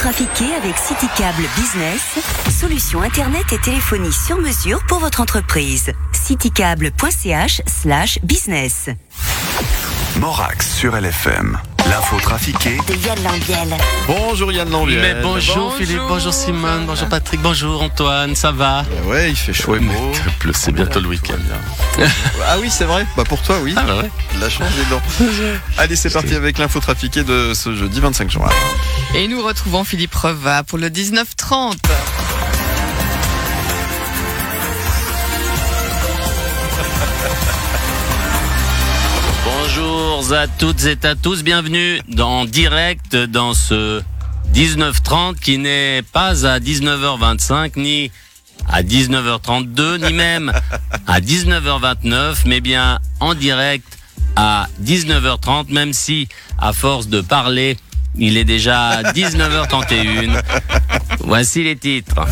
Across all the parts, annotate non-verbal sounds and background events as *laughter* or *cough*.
trafiqué avec CityCable Business, solution internet et téléphonie sur mesure pour votre entreprise. citycable.ch slash business. Morax sur LFM. L'info trafiquée De Yann Lambiel. Bonjour Yann Lambiel. Mais bonjour, Philippe, bonjour Simone, bonjour Patrick, bonjour Antoine, ça va? Ouais, il fait chaud et beau. C'est bientôt le week-end. *laughs* Ah oui, c'est vrai. Bah pour toi, oui. Ah bah ouais. La chance des dents. *laughs* Allez, c'est parti avec l'info trafiquée de ce jeudi 25 juin. Et nous retrouvons Philippe Reva pour le 19-30. Bonjour à toutes et à tous, bienvenue dans direct dans ce 19h30 qui n'est pas à 19h25 ni à 19h32 ni même à 19h29 mais bien en direct à 19h30 même si à force de parler il est déjà 19h31. Voici les titres.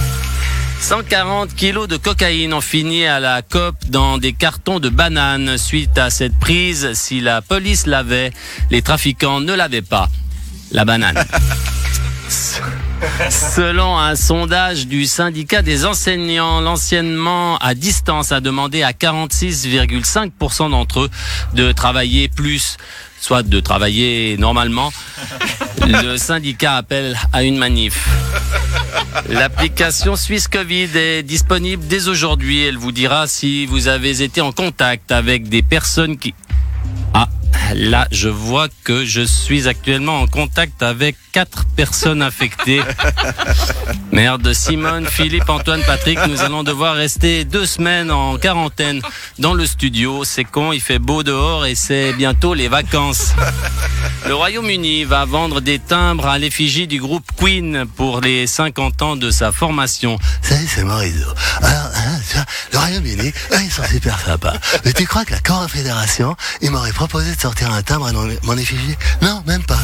140 kilos de cocaïne ont fini à la COP dans des cartons de bananes. Suite à cette prise, si la police l'avait, les trafiquants ne l'avaient pas. La banane. *laughs* Selon un sondage du syndicat des enseignants, l'enseignement à distance a demandé à 46,5% d'entre eux de travailler plus, soit de travailler normalement. Le syndicat appelle à une manif. L'application Suisse Covid est disponible dès aujourd'hui. Elle vous dira si vous avez été en contact avec des personnes qui... Là, je vois que je suis actuellement en contact avec quatre personnes infectées. *laughs* Merde, Simone, Philippe, Antoine, Patrick, nous allons devoir rester deux semaines en quarantaine dans le studio. C'est con, il fait beau dehors et c'est bientôt les vacances. Le Royaume-Uni va vendre des timbres à l'effigie du groupe Queen pour les 50 ans de sa formation. Salut, c'est Maurizio. Alors, hein, le Royaume-Uni, eux, ils sont super sympas. Mais tu crois que la Confédération, ils m'auraient proposé de sortir un timbre mon effigie Non, même pas.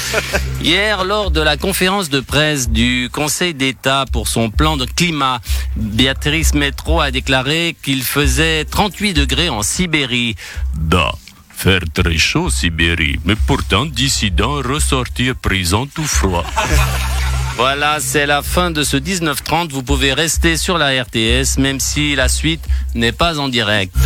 *laughs* Hier, lors de la conférence de presse du Conseil d'État pour son plan de climat, Béatrice Métro a déclaré qu'il faisait 38 degrés en Sibérie. Bah, faire très chaud Sibérie, mais pourtant dissident ressortir prison tout froid. *laughs* Voilà, c'est la fin de ce 19-30. Vous pouvez rester sur la RTS, même si la suite n'est pas en direct.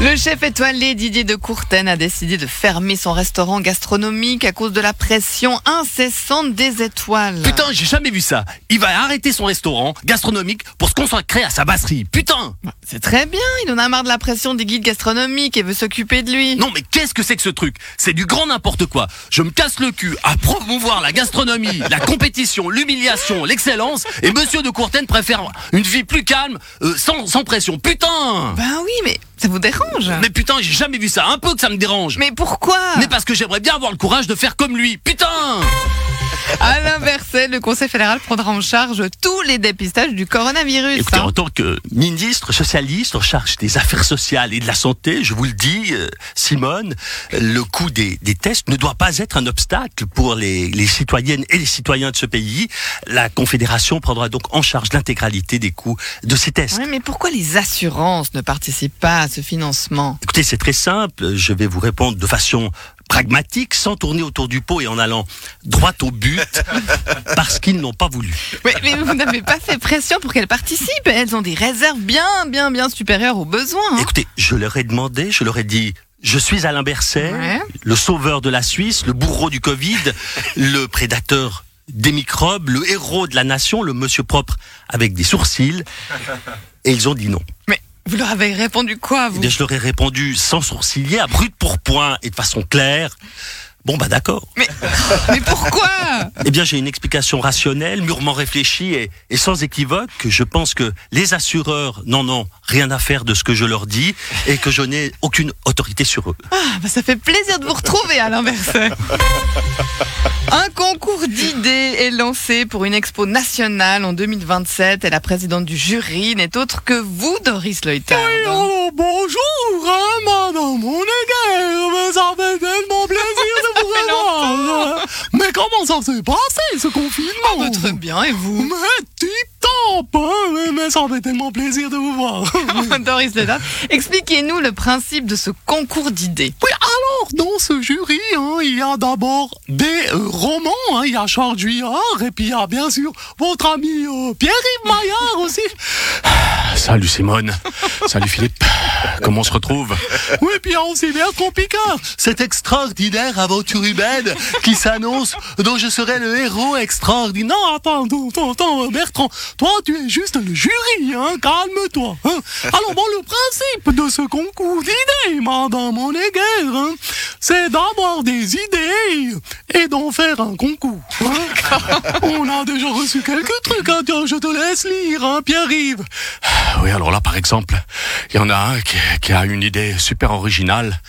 Le chef étoilé Didier de Courten a décidé de fermer son restaurant gastronomique à cause de la pression incessante des étoiles. Putain, j'ai jamais vu ça. Il va arrêter son restaurant gastronomique pour se consacrer à sa basserie. Putain C'est très bien, il en a marre de la pression des guides gastronomiques et veut s'occuper de lui. Non mais qu'est-ce que c'est que ce truc? C'est du grand n'importe quoi. Je me casse le cul à promouvoir la gastronomie, la compétition, l'humiliation, l'excellence et monsieur de Courten préfère une vie plus calme, euh, sans, sans pression. Putain Ben oui, mais ça vous dérange? Mais putain, j'ai jamais vu ça. Un peu que ça me dérange. Mais pourquoi? Mais parce que j'aimerais bien avoir le courage de faire comme lui. Putain À l'inverse, le Conseil fédéral prendra en charge tous les dépistages du coronavirus. Écoutez, hein. en tant que ministre socialiste en charge des affaires sociales et de la santé, je vous le dis, euh, Simone, le coût des, des tests ne doit pas être un obstacle pour les, les citoyennes et les citoyens de ce pays. La Confédération prendra donc en charge l'intégralité des coûts de ces tests. Mais pourquoi les assurances ne participent pas à ce financement? Écoutez, c'est très simple. Je vais vous répondre de façon pragmatique, sans tourner autour du pot et en allant droit au but, *laughs* parce qu'ils n'ont pas voulu. mais, mais vous n'avez pas fait pression pour qu'elles participent. Elles ont des réserves bien, bien, bien supérieures aux besoins. hein. Écoutez, je leur ai demandé, je leur ai dit, je suis Alain Berset, Ouais. le sauveur de la Suisse, le bourreau du Covid, le prédateur des microbes, le héros de la nation, le monsieur propre avec des sourcils. Et ils ont dit non. Mais vous leur avez répondu quoi, Eh vous bien, je leur ai répondu sans sourciller, à brut pour point et de façon claire. Bon, bah d'accord. mais, mais pourquoi? Eh bien, j'ai une explication rationnelle, mûrement réfléchie et, et sans équivoque. Je pense que les assureurs n'en ont rien à faire de ce que je leur dis et que je n'ai aucune autorité sur eux. Ah, bah, Ça fait plaisir de vous retrouver à l'inverse. Un concours d'idées est lancé pour une expo nationale en 2027 et la présidente du jury n'est autre que vous, Doris Leuthard. bonjour, hein, madame s'est passé ce confinement Ah, bah, Très bien, et vous? Mais tip top hein, mais, ça fait tellement plaisir de vous voir. *laughs* Doris Ledap, expliquez-nous le principe de ce concours d'idées. Oui, alors, dans ce jury, hein, il y a d'abord des euh, romans. hein, il y a Charles Juillard, et puis il y a bien sûr votre ami euh, Pierre-Yves Maillard aussi. Salut Simone. *laughs* Salut Philippe. Comment on se retrouve? Oui, y a aussi Bertrand Picard, cette extraordinaire aventure humaine qui s'annonce, dont je serai le héros extraordinaire. Non, attends, attends, attends, attends, Bertrand, toi tu es juste le jury, hein, calme-toi. Hein. Alors bon, le principe de ce concours d'idées, madame Honegger, hein, c'est d'avoir des idées et d'en faire un concours. hein. On a déjà reçu quelques trucs, hein, tiens, je te laisse lire, hein, Pierre-Yves. Oui, alors là, par exemple, il y en a un qui, qui a une idée super originale.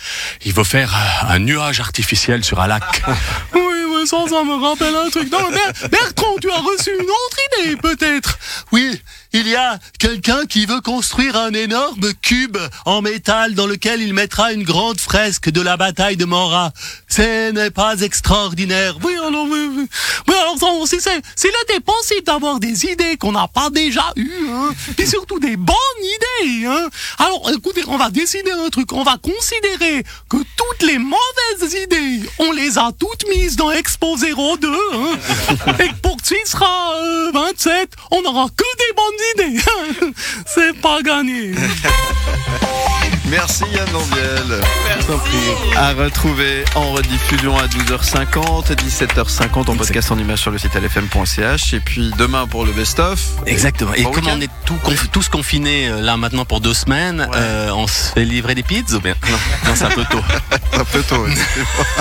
Il veut faire euh, un nuage artificiel sur un lac. *laughs* Oui, mais ça, ça me rappelle un truc. Non, mais Bertrand, tu as reçu une autre idée, peut-être Oui, il y a quelqu'un qui veut construire un énorme cube en métal dans lequel il mettra une grande fresque de la bataille de Morat. Ce n'est pas extraordinaire. Oui, alors, oui, oui. Mais alors, c'est, était possible d'avoir des idées qu'on n'a pas déjà eues, hein, et surtout des bonnes idées, hein. Alors, écoutez, on va décider un truc. On va considérer que toutes les mauvaises idées, on les a toutes mises dans Expo 02, hein. Et que pour que tu seras euh, 27, on n'aura que des bonnes idées. C'est pas gagné. *laughs* Merci Yann. À retrouver en rediffusion à 12h50, 17h50 en podcast en image sur le site lfm.ch. Et puis demain pour le best-of. Exactement. Et Bon comme on est tout conf- tous confinés euh, là maintenant pour deux semaines, euh, on se fait livrer des pizzas ou bien? Non, non c'est un peu tôt. *laughs* Un peu tôt.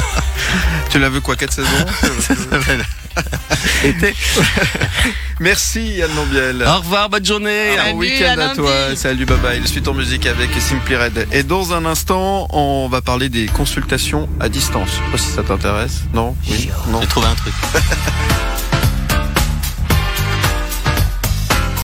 *laughs* tu l'as vu quoi, 4 saisons? *laughs* *laughs* Été. *laughs* Merci Yann Lambiel. Au revoir, bonne journée. Bon Salut, week-end à à toi. Salut, bye bye. Suite en musique avec Simply Red. Et dans un instant, on va parler des consultations à distance. Je sais pas si ça t'intéresse. Non? Oui? Non? J'ai trouvé un truc. *laughs*